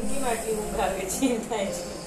મને કેમ આટલી ઊંઘ આવે છે એમ થાય છે